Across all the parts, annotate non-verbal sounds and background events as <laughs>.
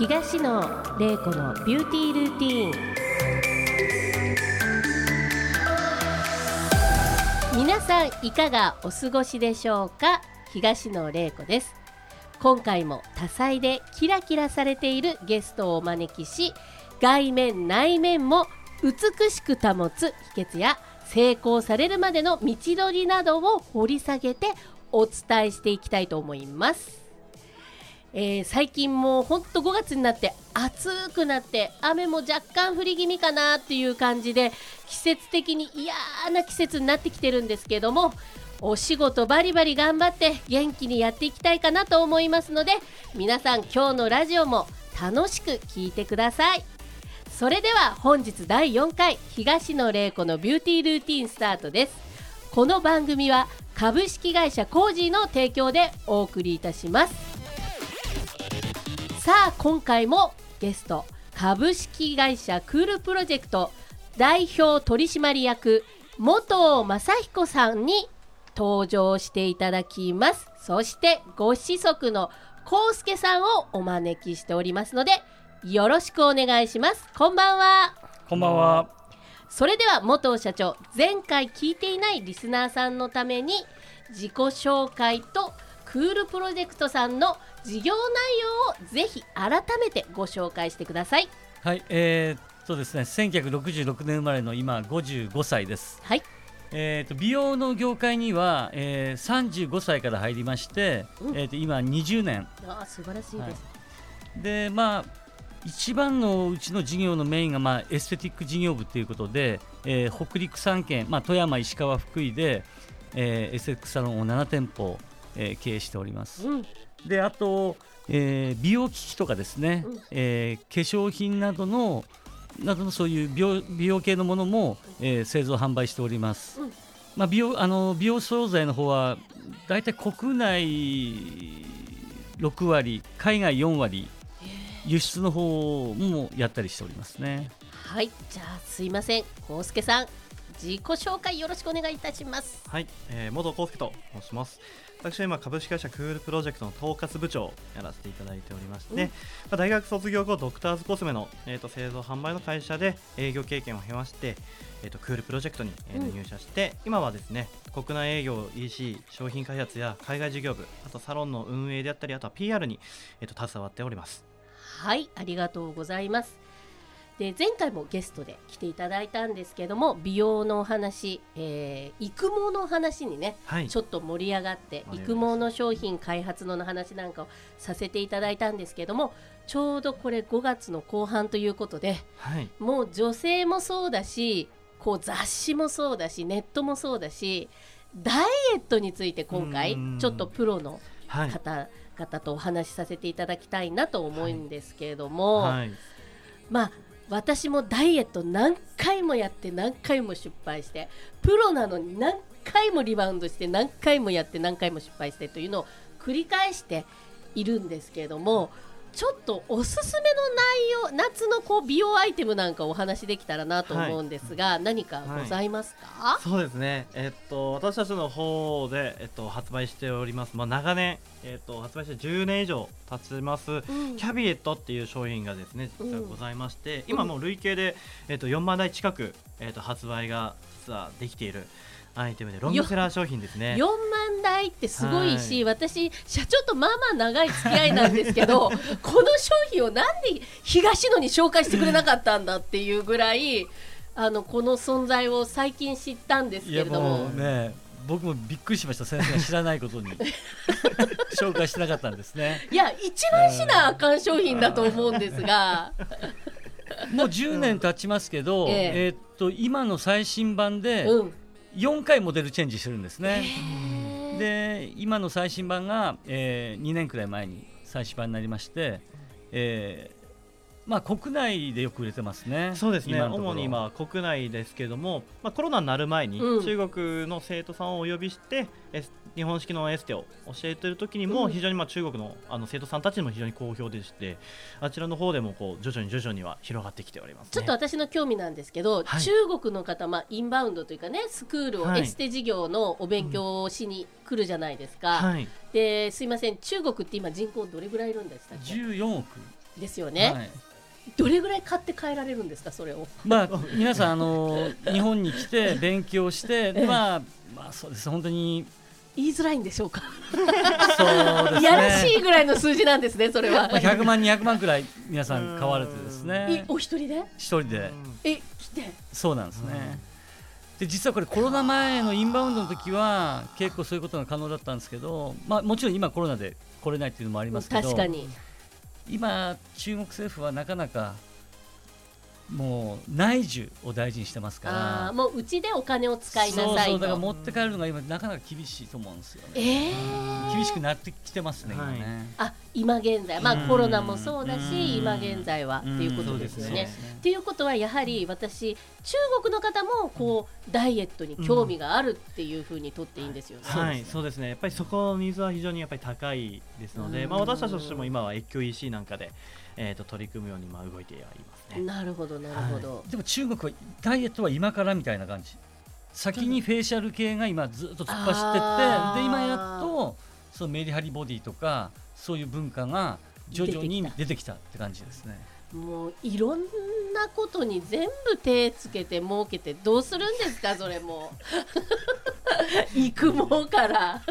東野玲子のビューティールーティーン。皆さんいかがお過ごしでしょうか？東野玲子です。今回も多彩でキラキラされているゲストをお招きし外面内面も美しく保つ秘訣や成功されるまでの道のりなどを掘り下げてお伝えしていきたいと思います、えー最近もうほんと5月になって暑くなって雨も若干降り気味かなっていう感じで季節的に嫌な季節になってきてるんですけどもお仕事バリバリ頑張って元気にやっていきたいかなと思いますので皆さん今日のラジオも楽しく聞いてください。それでは本日第4回東野玲子のビューティールーティンスタートです。この番組は株式会社コージーの提供でお送りいたします。さあ今回もゲスト株式会社クールプロジェクト代表取締役元正彦さんに登場していただきます。そしてご子息の康介さんをお招きしておりますのでよろしくお願いします。こんばんは。こんばんは。それでは元社長前回聞いていないリスナーさんのために自己紹介とクールプロジェクトさんの事業内容をぜひ改めてご紹介してください。はい、えー、っとですね、1966年生まれの今55歳です。はい。えー、っと美容の業界には、えー、35歳から入りまして、うん。えー、っと今20年。あー素晴らしいです、はい。でまあ一番のうちの事業のメインが、まあ、エステティック事業部ということで、えー北陸3県、まあ、富山、石川、福井で、えー、エステティックサロンを7店舗、えー経営しております。うんであと、えー美容機器とかですね、うん。えー化粧品などのなどのそういう美容美容系のものも、えー製造販売しております。うん。まあ、美容あの美容商材の方は大体国内6割海外4割輸出の方もやったりしておりますね。はい。じゃあすいません。康介さん自己紹介よろしくお願いいたします。はい、えー、元康介と申します。私は今株式会社クールプロジェクトの統括部長をやらせていただいておりまして、うん。まあ、大学卒業後ドクターズコスメの、えー、と製造販売の会社で営業経験を経まして、えー、とクールプロジェクトに、えーうん。入社して今はですね国内営業 EC 商品開発や海外事業部あとサロンの運営であったりあとは PR に、えー、と携わっております。はいありがとうございますで前回もゲストで来ていただいたんですけども美容のお話、えー育毛の話にねはい、ちょっと盛り上がって育毛の商品開発の話なんかをさせていただいたんですけどもちょうどこれ5月の後半ということではい、もう女性もそうだしこう雑誌もそうだしネットもそうだしダイエットについて今回うん。ちょっとプロのはい、方々とお話しさせていただきたいなと思うんですけれども、はい、まあ私もダイエット何回もやって何回も失敗してプロなのに何回もリバウンドして何回もやって何回も失敗してというのを繰り返しているんですけれどもちょっとおすすめの内容夏のこう美容アイテムなんかお話できたらなと思うんですが、何かございますか、そうですね、えっと、私たちの方で、えっと、発売しております、まあ、長年、えっと、発売して10年以上経ちます、うん。キャビエットっていう商品がですね実はうん。ございまして、今もう累計で、えっと、4万台近く、えっと、発売が実はできているアイテムでロングセラー商品ですね。4。万台ってすごいし、私社長とまあまあ長い付き合いなんですけど <laughs> この商品をなんで東野に紹介してくれなかったんだっていうぐらいあのこの存在を最近知ったんですけれども。もうね僕もびっくりしました。先生が知らないことに。<laughs> 紹介してなかったんですね。いや一番しなあかん商品だと思うんですが。もう10年経ちますけど、ええ。えーっと今の最新版でうん4回モデルチェンジしてるんですね、で今の最新版が、え2年くらい前に最新版になりまして、えーまあ、国内でよく売れてますね。そうですね。主に今国内ですけども、まあ、コロナになる前にうん。中国の生徒さんをお呼びして、エス日本式のエステを教えている時にもうん。非常にまあ中国のあの生徒さんたちにも非常に好評でしてあちらの方でもこう徐々に徐々には広がってきております、ね、ちょっと私の興味なんですけど、はい。中国の方、まあ、インバウンドというかねスクールを、はい。エステ事業のお勉強をしに来るじゃないですか、はい。ですいません中国って今人口どれぐらいいるんでしたっけ？14億。ですよね、はいどれぐらい買って帰られるんですかそれを？まあ、皆さんあの日本に来て勉強して、えまあ、まあそうです。本当に。言いづらいんでしょうか、そうですね。いやらしいぐらいの数字なんですねそれは。まあ、100万200万くらい皆さん買われてですいねお一人で？一人で。え来て？そうなんですね、で実はこれコロナ前のインバウンドの時は結構そういうことが可能だったんですけど、まあ、もちろん今コロナで来れないっていうのもありますけど確かに今中国政府はなかなかもう内需を大事にしてますから。もううちでお金を使いなさいと。そうだから持って帰るのが今なかなか厳しいと思うんですよね。えー、厳しくなってきてますね、はい。今ねあ今現在。まあうん。コロナもそうだうん。し今現在は。っていうことですよね。っていうことはやはり私中国の方もこうダイエットに興味があるっていうふうにとっていいんですよね。はい、そうですね。やっぱりそこのニーズは非常にやっぱり高いですので、うん。まあ私たちとしても今は越境 EC なんかでえっ、と取り組むようにまあ動いてはいますね。なるほどなるほど。でも中国はダイエットは今からみたいな感じ。先にフェイシャル系が今ずっと突っ走ってってで今やっとそのメリハリボディとかそういう文化が徐々に出てきたって感じですね。もういろんなことに全部手つけて儲けてどうするんですかそれも。<laughs> 育毛から。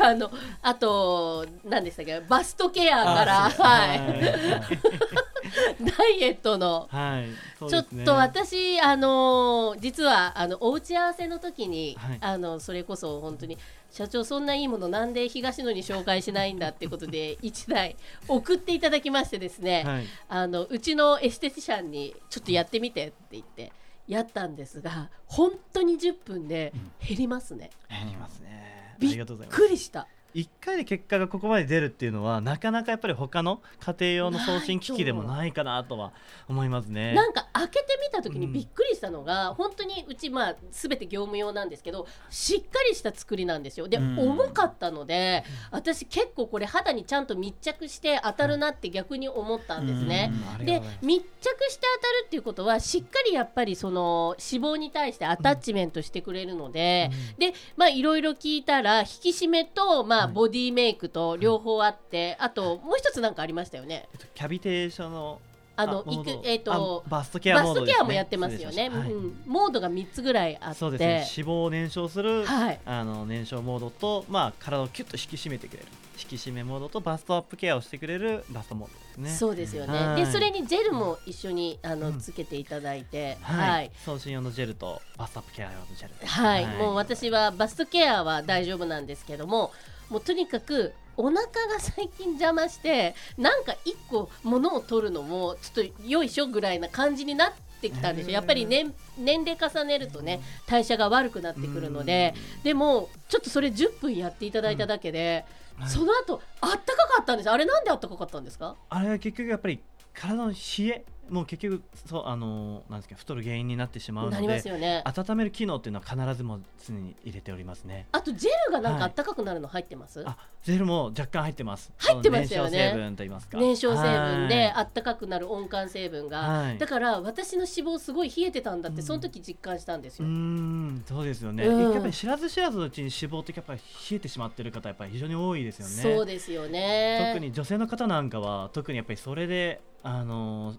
あのあと何でしたっけバストケアから。はい <laughs> ダイエットの。はい、そうちょっと私、あのー実はあのお打ち合わせの時に、はい。あのそれこそ本当に社長そんないいものなんで東野に紹介しないんだってことで <laughs> 1台送っていただきましてですね、はい、あのうちのエステティシャンにちょっとやってみてって言ってやったんですが本当に10分で減りますね、やりますね。あびっ。くりした一回で結果がここまで出るっていうのはなかなかやっぱり他の家庭用の送信機器でもないかなとは思いますね。<laughs> なんか開けてみた時にうん。びっくりしたのが、本当にうちまあ全て業務用なんですけどしっかりした作りなんですよ。で、うん。重かったので私結構これ肌にちゃんと密着して当たるなって逆に思ったんですね。うん。で密着して当たるっていうことはしっかりやっぱりその脂肪に対してアタッチメントしてくれるので、でまあいろいろ聞いたら引き締めとまあボディメイクと両方あって、あともう一つなんかありましたよね。えっとキャビテーションのあのいくえっ、とあバストケアバストケアもやってますよね。はいうん、モードが3つぐらいあって、そうですね。脂肪を燃焼する、はい。あの燃焼モードと、まあ、体をキュッと引き締めてくれる引き締めモードとバストアップケアをしてくれるバストモードですね。そうですよね。はいでそれにジェルも一緒にあの、うんつけていただいて、はい、はい。送信用のジェルとバストアップケア用のジェルですはい、もう私はバストケアは大丈夫なんですけどももうとにかくお腹が最近邪魔してなんか一個物を取るのもちょっとよいしょぐらいな感じになってきたんですよ。やっぱり年年齢重ねるとね代謝が悪くなってくるので。でもちょっとそれ10分やっていただいただけで、はい。その後あったかかったんです。あれなんであったかかったんですか？あれは結局やっぱり体の冷えもう結局そうあのなんですか太る原因になってしまうのなりまですよね温める機能っていうのは必ずも常に入れておりますね。あとジェルがなんかはいあったかくなるの入ってます、あジェルも若干入ってます。入ってますよね燃焼成分と言いますか。燃焼成分ではいあったかくなる温感成分が、はいだから私の脂肪すごい冷えてたんだって、うんその時実感したんですよ。んそうですよね、うんやっぱり知らず知らずのうちに脂肪ってやっぱり冷えてしまってる方やっぱり非常に多いですよねそうですよね。特に女性の方なんかは特にやっぱりそれであのー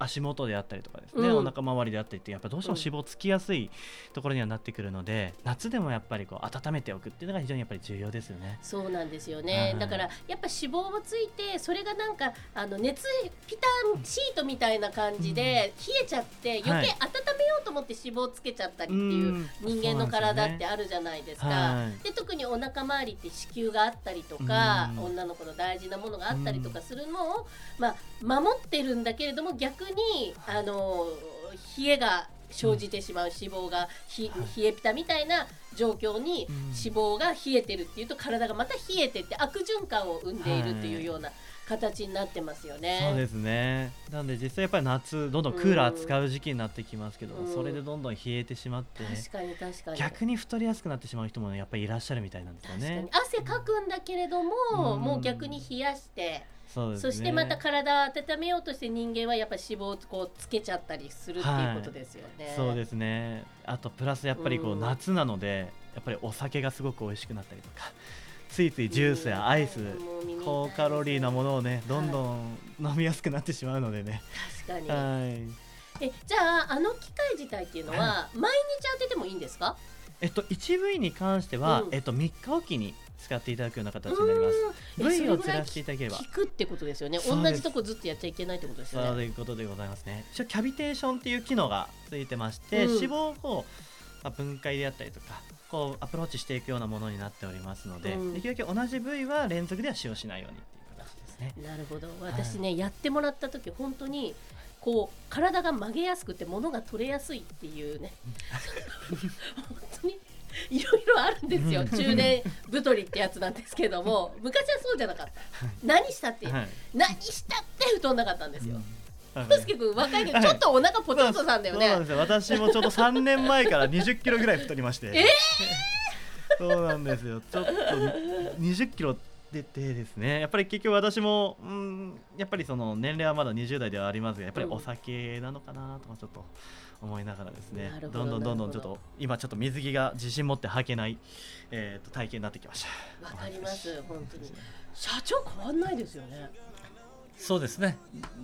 足元であったりとかですね、うん。お腹周りであったりってやっぱどうしても脂肪つきやすいところにはなってくるので、夏でもやっぱりこう温めておくっていうのが非常にやっぱり重要ですよね。そうなんですよはねい。だからやっぱ脂肪もついてそれがなんかあの熱ピタンシートみたいな感じで冷えちゃって余計温めようと思って脂肪つけちゃったりっていう人間の体ってあるじゃないですか。はい。で特にお腹周りって子宮があったりとか、うん。女の子の大事なものがあったりとかするのを、まあ、守ってるんだけれども逆にあの冷えが生じてしまう脂肪がひ冷えピタみたいな状況にうん。脂肪が冷えてるっていうと体がまた冷えてって悪循環を生んでいるっていうような形になってますよね。そうですね。なので実際やっぱり夏どんどんクーラー使う時期になってきますけど、うん。それでどんどん冷えてしまって、確かに確かに。逆に太りやすくなってしまう人もやっぱりいらっしゃるみたいなんですよね。汗かくんだけれども、うん。もう逆に冷やしてそうですね。そしてまた体を温めようとして人間はやっぱ脂肪をこうつけちゃったりするっていうことですよね。そうですね。あとプラスやっぱりこううん。夏なのでやっぱりお酒がすごく美味しくなったりとかついついジュースやアイス高カロリーなものをねどんどん飲みやすくなってしまうのでね。確かに。はい。えじゃああの機械自体っていうのは毎日当ててもいいんですか？えっと一部位に関しては、うん。えっと3日おきに使っていただくような形になります。部をずらしていただければ。効くってことですよね。同じとこずっとやっちゃいけないってことですよそうねいうことでございますね。一応キャビテーションっていう機能がついてまして、うん。脂肪をこう、まあ、分解であったりとかこうアプローチしていくようなものになっておりますので、うん。できるだけ同じ部位は連続では使用しないようにっていう形ですね。なるほど。私ね、やってもらった時本当にこう体が曲げやすくて物が取れやすいっていうね。本当にいろいろあるんですよ。うん。中年太りってやつなんですけども。昔はそうじゃなかった。何したって、はい。何したって太んなかったんですよ。うん。コスケ君若いけどちょっとお腹ポテトさんだよね、そうなんですよ。私もちょうど3年前から20キロぐらい太りまして。えそうなんですよ。ちょっと20キロ出てですねやっぱり結局私もうんやっぱりその年齢はまだ20代ではありますがやっぱりお酒なのかなとかちょっと思いながらですねなるほどどんどんどんどんちょっと今ちょっと水着が自信持って履けない、えー、と体型になってきました。わかります本当に。社長変わんないですよね。そうですね。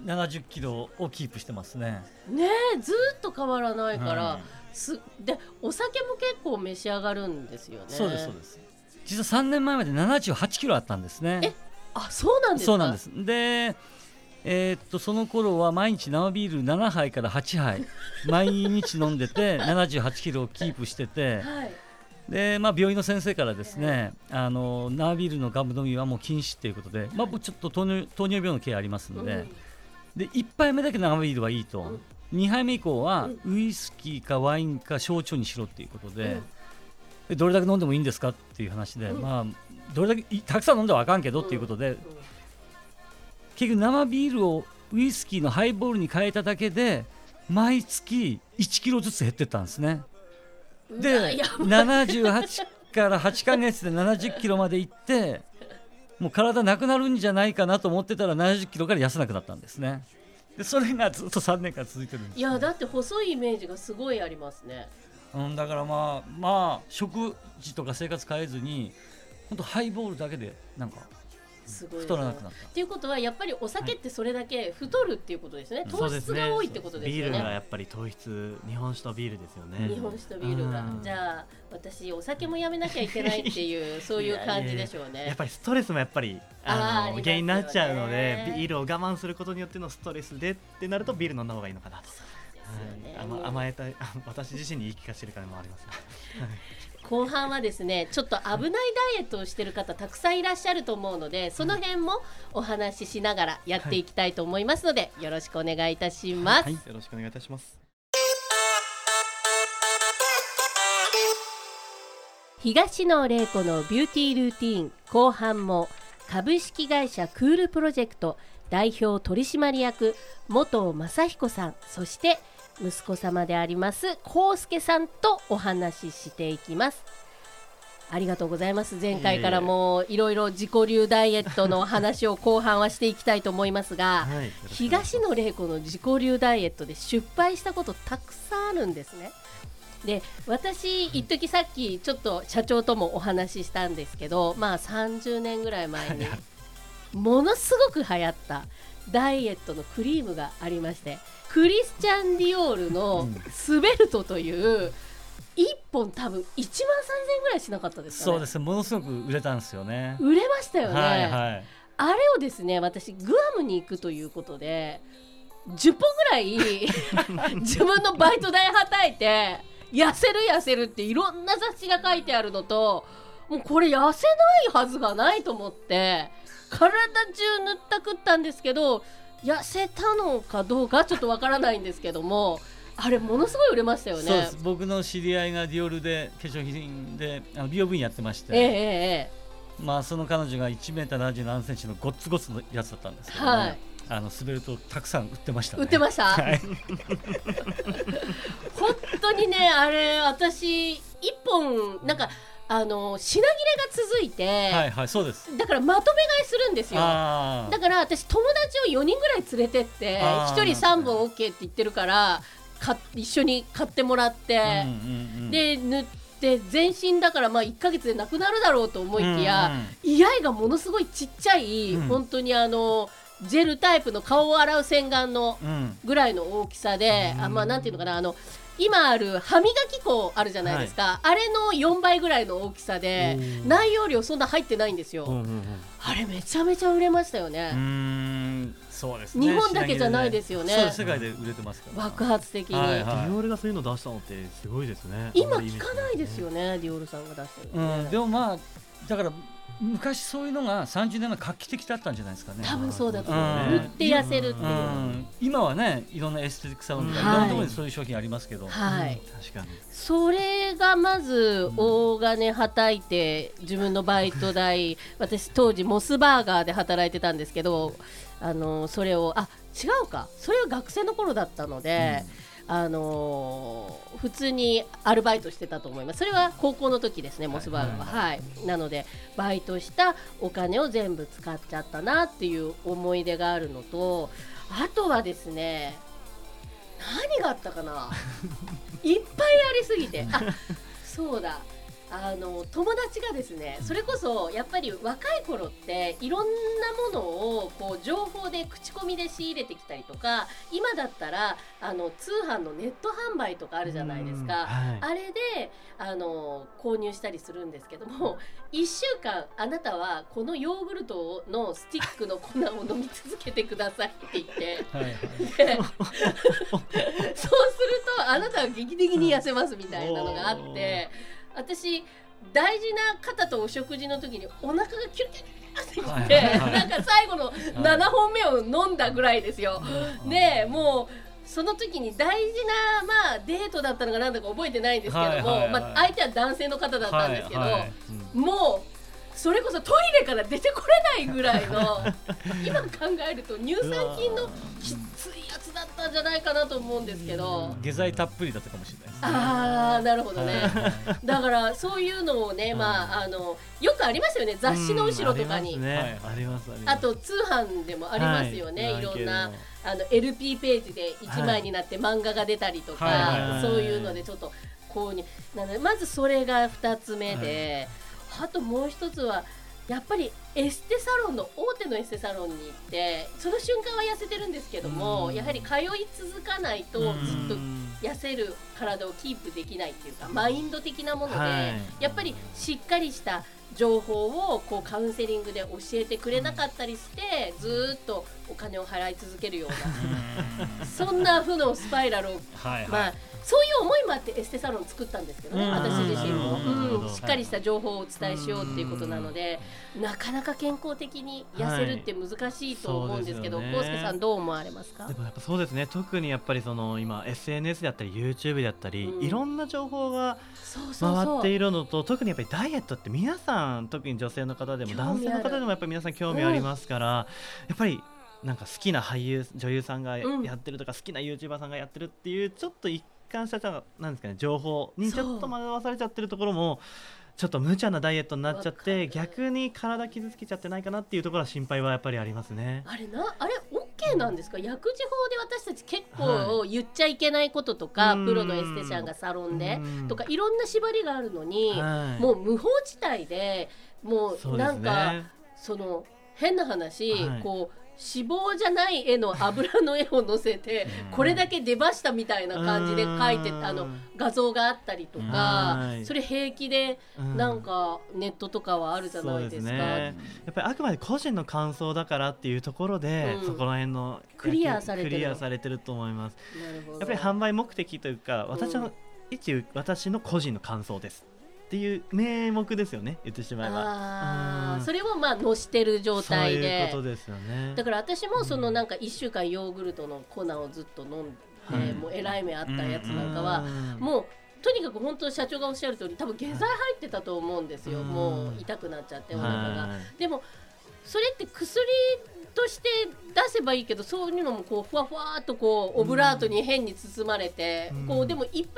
70キロをキープしてますね。ねえずーっと変わらないから、はい。すでお酒も結構召し上がるんですよね。そうですそうです実は3年前まで78キロあったんですね。えあそうなんですか？そうなんです。でえーっとその頃は毎日生ビール7杯から8杯 <laughs> 毎日飲んでて78キロをキープしててはい。で、まあ、病院の先生からですねあの生ビールのガム飲みはもう禁止ということで、まあ、僕ちょっと糖尿糖尿病の経緯ありますので,、うんで1杯目だけ生ビールはいいと、うん。2杯目以降はうウイスキーかワインか焼酎にしろっていうことでどれだけ飲んでもいいんですか？っていう話で、うん。まあ、どれだけいたくさん飲んではあかんけどっていうことで、結局生ビールをウイスキーのハイボールに変えただけで毎月1キロずつ減ってったんですね。でやばい。78から8ヶ月で70キロまで行ってもう体なくなるんじゃないかなと思ってたら70キロから痩せなくなったんですね。でそれがずっと3年間続いてるんですいやだって細いイメージがすごいありますねうん、だからまあまあ食事とか生活変えずに本当ハイボールだけでなんかすごい太らなくなっっていうことはやっぱりお酒ってそれだけ太るっていうことですね、うん糖質が多いってことですビーよね。ルがやっぱり糖質日本酒とビールですよね。日本酒とビールが。うん。じゃあ私お酒もやめなきゃいけないっていう <laughs> そういう感じでしょうね。やっぱりストレスもやっぱりあのりますよね。原因になっちゃうのでビールを我慢することによってのストレスでってなるとビール飲んだ方がいいのかなと、ですよはいね。もう甘甘えたいあ <laughs> 私自身に言い聞かせてる感もあります、<laughs> 後半はですねちょっと危ないダイエットをしてる方たくさんいらっしゃると思うのでその辺もお話ししながらやっていきたいと思いますので、よろしくお願いいたします、はい。よろしくお願いいたします。東野玲子のビューティールーティーン後半も株式会社クールプロジェクト代表取締役元正彦さんそして息子様であります康介さんとお話ししていきます。ありがとうございます。前回からもいろいろ自己流ダイエットの話を後半はしていきたいと思いますが、はい東野玲子の自己流ダイエットで失敗したことたくさんあるんですね。で私一時さっきちょっと社長ともお話ししたんですけどまあ30年ぐらい前にものすごく流行ったダイエットのクリームがありましてクリスチャン・ディオールのスベルトという1本多分1万3000円ぐらいしなかったですかね。そうです。ねものすごく売れたんですよね。売れましたよね、はいはい。あれをですね私グアムに行くということで10本ぐらい <laughs> 自分のバイト代はたいて痩せる痩せるっていろんな雑誌が書いてあるのともうこれ痩せないはずがないと思って体中塗ったくったんですけど痩せたのかどうかちょっとわからないんですけどもあれものすごい売れましたよね。そうです。僕の知り合いがディオールで化粧品であの美容部員やってまして、えええええまあその彼女が1メーター77センチのごっつごつのやつだったんですけど、ね。はい。あの滑るとたくさん売ってましたえね。売ってました、<laughs> はい、本当にねあれ私一本なんかあの品切れが続いて、はいはいそうです。だからまとめ買いするんですよ。あだから私友達を4人ぐらい連れてってあー1人3本 OK って言ってるからか一緒に買ってもらって、あ、うんうんうん、で塗っで全身だからまあ1ヶ月でなくなるだろうと思いきや、居合がものすごいちっちゃい、うん。本当にあのジェルタイプの顔を洗う洗顔のうん。うんぐらいの大きさで、あまあなんていうのかなあの今ある歯磨き粉あるじゃないですか、あれの4倍ぐらいの大きさで内容量そんな入ってないんですよ、うんうんうん。あれめちゃめちゃ売れましたよね、んそうですね。日本だけじゃないですよね。そう世界で売れてますから。爆発的に、はいはい。ディオールがそういうの出したのってすごいですね。今聞かないですよねディオールさんが出してるうん、でもまあだから昔そういうのが30年前画期的だったんじゃないですかね。多分そうだと思う、うん。塗って痩せるっていう。う、ん、今はねいろんなエステティックサロンとか、はい。い、ろんなところにそういう商品ありますけど、はい、確かに。それがまず大金はたいて自分のバイト代 <laughs> 私当時モスバーガーで働いてたんですけどあのそれをあ違うか。それは学生の頃だったので、あの普通にアルバイトしてたと思います。それは高校の時ですねモスバーガーは。はい、なのでバイトしたお金を全部使っちゃったなっていう思い出があるのとあとはですね何があったかな。<laughs> いっぱいありすぎて。あそうだあの友達がですねそれこそやっぱり若い頃っていろんなものをこう情報で口コミで仕入れてきたりとか今だったらあの通販のネット販売とかあるじゃないですか。はい。あれであの購入したりするんですけども <laughs> 1週間あなたはこのヨーグルトのスティックの粉を飲み続けてくださいって言って。はい <laughs> そうするとあなたは劇的に痩せますみたいなのがあって私大事な方とお食事の時にお腹がキュッキュッキュッってきて、なんか最後の7本目を飲んだぐらいですよ。でもうその時に大事な、まあ、デートだったのかなんだか覚えてないんですけども、まあ、相手は男性の方だったん。ですけど、もうそれこそトイレから出てこれないぐらいの <laughs> 今考えると乳酸菌のきついやつだったんじゃないかなと思うんですけど。下剤たっぷりだったかもしれないですね。あーなるほどね。だからそういうのをね、まあ、あのよくありますよね。雑誌の後ろとかに、うんありますね。はいあと通販でもありますよね、、はい。ろんなあの LP ページで1枚になって漫画が出たりとか、はい。はい。はい。そういうのでちょっと購入。なのでまずそれが2つ目で、あともう一つはやっぱりエステサロンの大手のエステサロンに行ってその瞬間は痩せてるんですけども、うん。やはり通い続かないとずっと痩せる体をキープできないっていうかマインド的なもので、はい。やっぱりしっかりした情報をこうカウンセリングで教えてくれなかったりしてずーっとお金を払い続けるような。そんな負のスパイラルを、はいはい。まあ、そういう思いもあってエステサロン作ったんですけどねうん。私自身も、うん、しっかりした情報をお伝えしようっていうことなのでなかなか健康的に痩せるって難しいと思うんですけどはい。ね介さんどう思われますか？でもやっぱそうですね。特にやっぱりその今 SNS であったり YouTube であったり、うん。いろんな情報が回っているのと特にやっぱりダイエットって皆さん特に女性の方でも男性の方でもやっぱり皆さん興味ありますから、やっぱりなんか好きな俳優女優さんがうん。やってるとか、好きな YouTuber さんがやってるっていうちょっと一貫したなんですかね情報にちょっと惑わされちゃってるところもちょっと無茶なダイエットになっちゃって逆に体傷つけちゃってないかなっていうところは心配はやっぱりありますね。あれな？あれ？OK なんですか？薬事法で私たち結構は言っちゃいけないこととか、うん。プロのエステシャンがサロンでうん。とかいろんな縛りがあるのに、はい。もう無法地帯でもそうなんかね。その変な話、はい。こう脂肪じゃない絵の油の絵を載せてこれだけ出ましたみたいな感じで描いてうんあの画像があったりとかはい。それ平気でうん。なんかネットとかはあるじゃないですか。すね。やっぱりあくまで個人の感想だからっていうところで、うん。そこら辺のクリアされてるクリアされてると思います。なるほど。やっぱり販売目的というか私の、うん。一私の個人の感想ですっていう名目ですよね言ってしまえば。うん。あーそれをまあのしてる状態そういうでことですよね。だから私もそのうん。なんか1週間ヨーグルトの粉をずっと飲んで、はい。もうえらい目あったやつなんかは、うんもうとにかく本当社長がおっしゃる通り多分下剤入ってたと思うんですよ、うん。もう痛くなっちゃってお腹が、はい。でもそれって薬として出せばいいけどそういうのもこうふわふわっとこうオブラートに変に包まれて、うん。こうでも一般の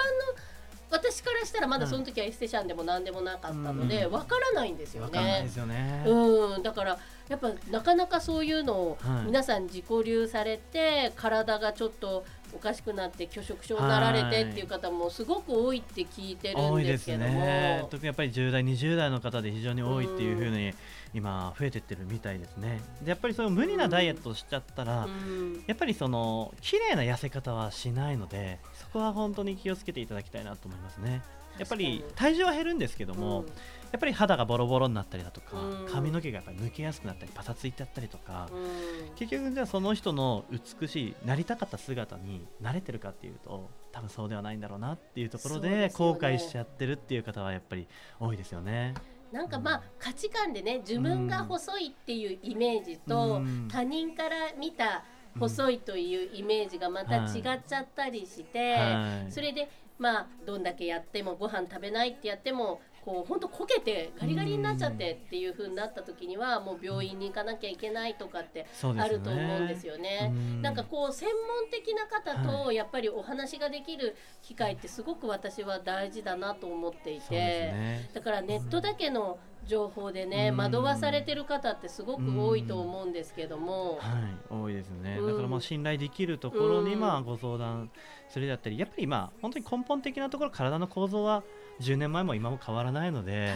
私からしたらまだその時はエステシャンでも何でもなかったのでわからないんですよわかんないねで。すよね、うん、だからやっぱなかなかそういうのをはい。皆さん自己流されて体がちょっとおかしくなって拒食症になられてっていう方もすごく多いって聞いてるんですけども、ね。特にやっぱり10代20代の方で非常に多いっていうふうに今増えてってるみたいですね。でやっぱりその無理なダイエットをしちゃったら、うん。やっぱりその綺麗な痩せ方はしないのでそこは本当に気をつけていただきたいなと思いますね。やっぱり体重は減るんですけどにも、やっぱり肌がボロボロになったりだとか、うん。髪の毛がやっぱり抜けやすくなったりパサついてあったりとか、うん。うん結局じゃあその人の美しいなりたかった姿に慣れてるかっていうと多分そうではないんだろうなっていうところで後悔しちゃってるっていう方はやっぱり多いですよね。なんかまあ価値観でね自分が細いっていうイメージとうん。他人から見た細いというイメージがまた違っちゃったりして、はい。それでまあどんだけやってもご飯食べないってやってもこう本当こけてガリガリになっちゃってっていう風になった時にはもう病院に行かなきゃいけないとかってあると思うんですよね。うん。なんかこう専門的な方はとやっぱりお話ができる機会ってすごく私は大事だなと思っていて、ね。だからネットだけの情報でね、うん。惑わされてる方ってすごく多いと思うんですけども、はい、多いですね、うん。だからまあ信頼できるところにうん。まあご相談するだったり、やっぱりまあ本当に根本的なところ、体の構造は10年前も今も変わらないので、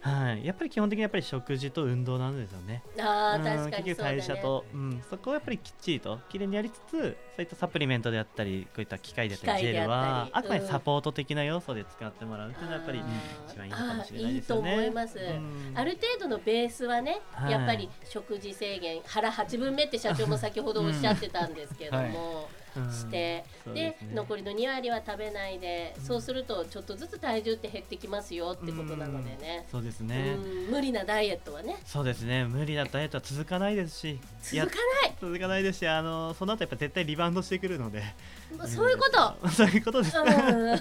はい、やっぱり基本的にやっぱり食事と運動なんですよね。あ確かにそうだね。結局代謝と、うん、そこをやっぱりきっちりときれいにやりつつそういったサプリメントであったりこういった機械であったりジェル機械であくまでうんサポート的な要素で使ってもらうというのはやっぱり一番いいのかもしれないあーいいとですよね。思います、うん。ある程度のベースはね、はいやっぱり食事制限腹8分目って社長も先ほどおっしゃってたんですけども、うんして、うですね。残りの2割は食べないで、そうするとちょっとずつ体重って減ってきますよってことなのでね、そうですうん。ね。無理なダイエットはね。そうですね。無理なダイエットは続かないですし。や続かない。続かないですしあのその後やっぱ絶対リバウンドしてくるので。そういうこと、と <laughs> そういうことです。うん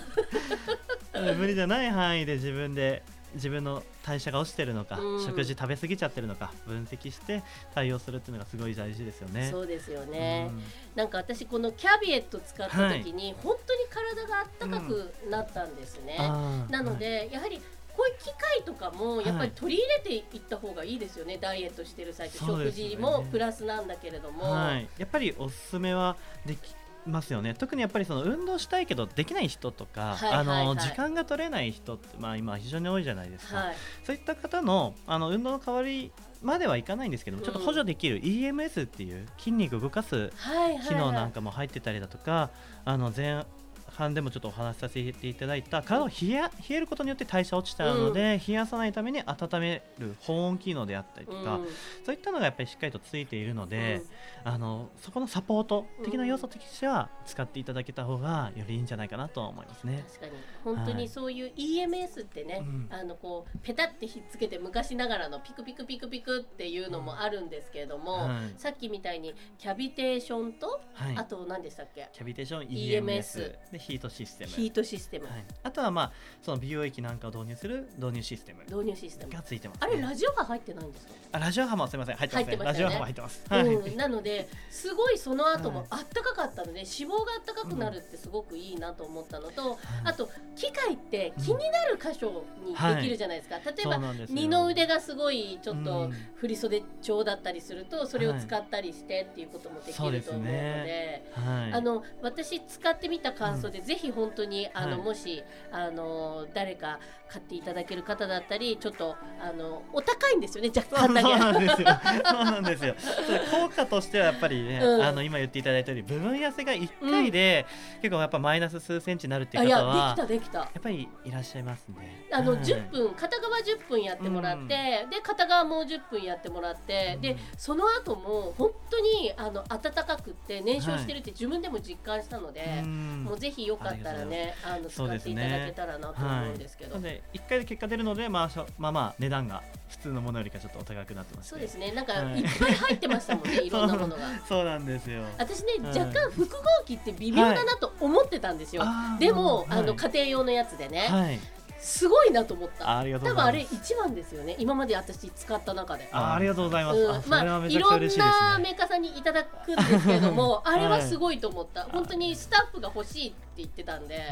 <laughs> 無理じゃない範囲で自分で自分の代謝が落ちてるのか、うん。食事食べ過ぎちゃってるのか分析して対応するっていうのがすごい大事ですよね。そうですよね、うん。なんか私このキャビエット使った時に、本当に体があったかくなったんですね、あーなので、やはりこういう機械とかもやっぱり取り入れていった方がいいですよね、ダイエットしてる最中、ね。事もプラスなんだけれども、はい、やっぱりおすすめはできますよね。特にやっぱりその運動したいけどできない人とか、はいはいはい。あの時間が取れない人って、まあ、今非常に多いじゃないですか、はい、そういった方のあの運動の代わりまではいかないんですけども、うん。ちょっと補助できる EMS っていう筋肉を動かすはいはい機能なんかも入ってたりだとか、あの前半でもちょっとお話しさせていただいた体を冷や冷えることによって代謝落ちちゃうので、冷やさないために温める保温機能であったりとか、うん。そういったのがやっぱりしっかりとついているので、あのそこのサポート的な要素としては使っていただけた方がよりいいんじゃないかなと思いますね。確かに。本当にそういう EMS ってね、うん。あのこうペタってひっつけて昔ながらのピクピクピクピクっていうのもあるんですけれども、はい。さっきみたいにキャビテーションと、はい。あと何でしたっけ？キャビテーション EMS EMS でヒートシステム、ヒートシステム、はい、あとはまあその美容液なんかを導入する導入システム導入システム。がついてます、あれラジオ波入ってないんですか？あラジオ波もすみません。入ってますラジオ波も入ってます、はい。うん、なのですごいその後もはい。あったかかったので脂肪があったかくなるってすごくいいなと思ったのと、あと機械って気になる箇所にできるじゃないですか、例えばそうなんですよ。二の腕がすごいちょっとうん。振り袖調だったりするとそれを使ったりしてっていうこともできると思うので。ね。はい。あの私使ってみた感想で、ぜひ本当にあの、はい。もしあの誰か買っていただける方だったりちょっとあのお高いんですよね若そうそう干だけ。なんですよ。そうなんですよ。効果としてはやっぱりね、うんあの今言っていただいたように部分痩せが1回で、結構やっぱマイナス数センチになるっていう方はできたできたやっぱりいらっしゃいますね。あのはい10分片側10分やってもらって、うんで片側もう10分やってもらって、うんでその後も本当にあの暖かくって燃焼してるって自分でも実感したので、うんもうぜひよかったらねあの使っていただけたらなと思うんですけど。なので1回で結果出るので、まあ、まあまあ値段が普通のものよりかちょっとお高くなってましてそうですねなんかはいいっぱい入ってましたもんね、<laughs> い、ろんなものが。そうなんですよ。私ね、はい若干複合機って微妙だなと思ってたんですよ。あーでも、はいあの家庭用のやつでね、はい。すごいなと思った。あありがとう多分あございます。れ一番ですよね。今まで私使った中で。あありがとうございます。あうん、まあめちゃくちゃいろん。なメーカーさんにいただくんですけれども、<laughs> あれははいすごいと思った。本当にスタッフが欲しいって言ってたんで、はい。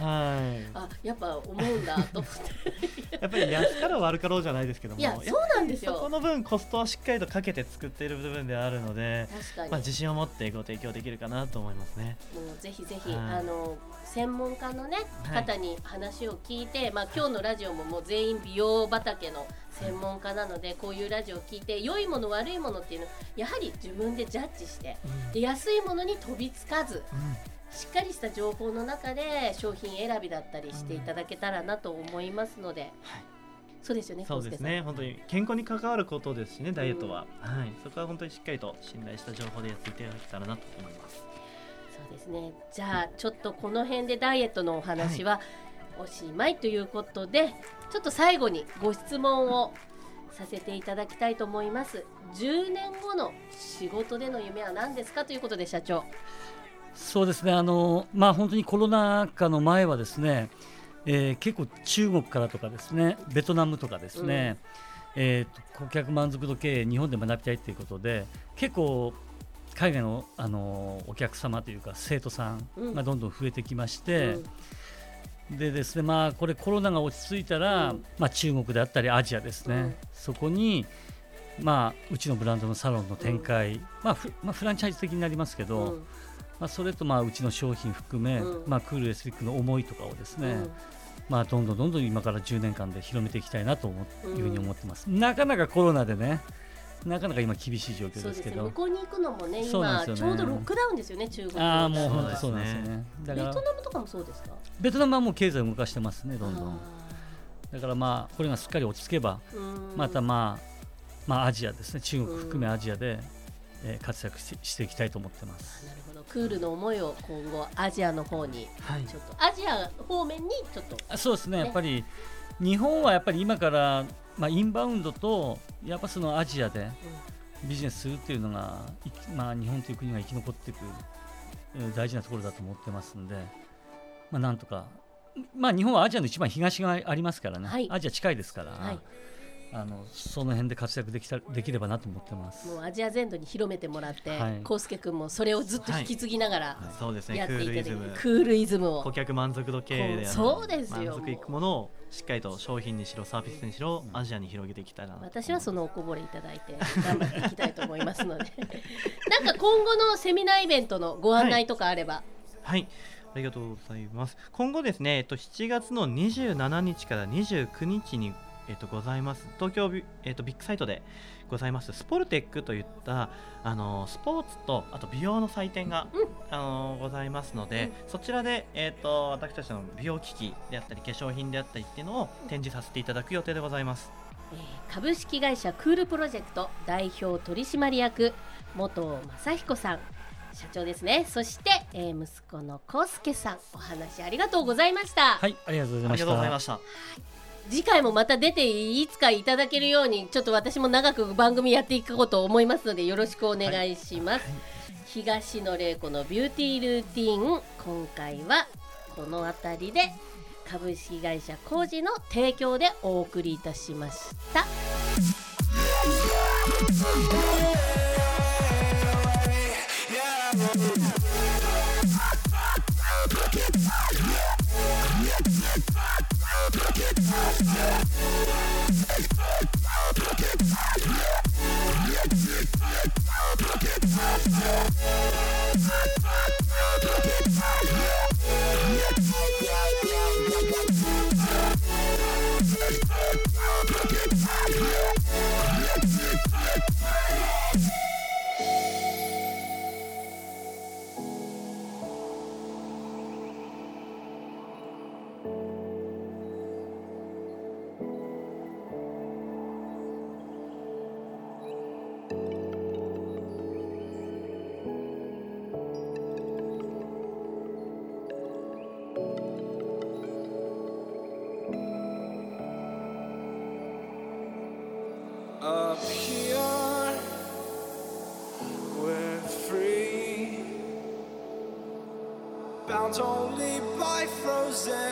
あやっぱ思うんだと思って。<laughs> やっぱり安かろう悪かろうじゃないですけども。いやそうなんですよ。そこの分コストはしっかりとかけて作っている部分ではあるので、確かに、まあ、自信を持ってご提供できるかなと思いますね。もうぜひぜひ、はい。あの専門家のねはい方に話を聞いて、まあ今日のラジオももう全員美容畑の専門家なのでこういうラジオを聞いて良いもの悪いものっていうのやはり自分でジャッジしてで安いものに飛びつかずしっかりした情報の中で商品選びだったりしていただけたらなと思いますので、そうですよねそうですね。本当に健康に関わることですしねダイエットは、はい、そこは本当にしっかりと信頼した情報でやっていただけたらなと思います。そうですね。じゃあちょっとこの辺でダイエットのお話はおしまいということで、ちょっと最後にご質問をさせていただきたいと思います。10年後の仕事での夢は何ですかということで社長そうですね。あの、まあ、本当にコロナ禍の前はですね、えー結構中国からとかですねベトナムとかですね、えーと顧客満足度経営日本で学びたいということで結構海外の、あのお客様というか生徒さんうん。がどんどん増えてきまして、うん。でですねまあこれコロナが落ち着いたら、うん。まあ、中国であったりアジアですね、うん。そこにまあうちのブランドのサロンの展開、まあフまあ、フランチャイズ的になりますけど、うんまあ、それとまあうちの商品含め、うん。まあ、クールエスリックの思いとかをですね、うん。まあ、どんどんどんどん今から10年間で広めていきたいなというふうに思ってます、なかなかコロナでねなかなか今厳しい状況ですけど。向こうに行くのもねそうなんですよね。今ちょうどロックダウンですよね中国ああもうそうですね本当そうなんですよね。だベトナムとかもそうですか？ベトナムはもう経済を動かしてますねどんどあんだからまあこれがすっかり落ち着けばまたまあまあアジアですね。中国含めアジアで、えー活躍ししていきたいと思ってます。なるほどクールの思いを今後アジアの方にはい。ちょっとアジア方面にちょっとあそうですね。ね。やっぱり日本はやっぱり今から、まあ、インバウンドとやっぱそのアジアでビジネスするっていうのが、いまあ、日本という国が生き残っていくえー大事なところだと思ってますんで、まあ、なんとか、まあ、日本はアジアの一番東がありますからね、はい。アジア近いですから、はいあのその辺で活躍できたできればなと思ってます。もうアジア全土に広めてもらって、はい。コウスケ君もそれをずっと引き継ぎながらそうですね。やっクていただいて、ールイズムクールイズムを。顧客満足度経営でそうですよ。満足いくものをしっかりと商品にしろサービスにしろアジアに広げていきたいな私はそのおこぼれいただいて頑張っていきたいと思いますのでなんか今後のセミナーイベントのご案内とかあれば、はいありがとうございます今後ですね、えっと、7月の27日から29日に、えっと、ございます。東京ビ,、えっと、ビッグサイトでございます。スポルテックといったあのスポーツとあと美容の祭典が、あのございますので、そちらで、えっと、私たちの美容機器であったり化粧品であったりっていうのを展示させていただく予定でございます。えー株式会社クールプロジェクト代表取締役元正彦さん。社長ですね。そして、えー息子のコウスケさん。お話ありがとうございました、はい、ありがとうございました。次回もまた出ていつかいただけるようにちょっと私も長く番組やっていこうと思いますのでよろしくお願いします、東野玲子のビューティールーティン今回はこの辺りで株式会社コージの提供でお送りいたしました。Only by frozen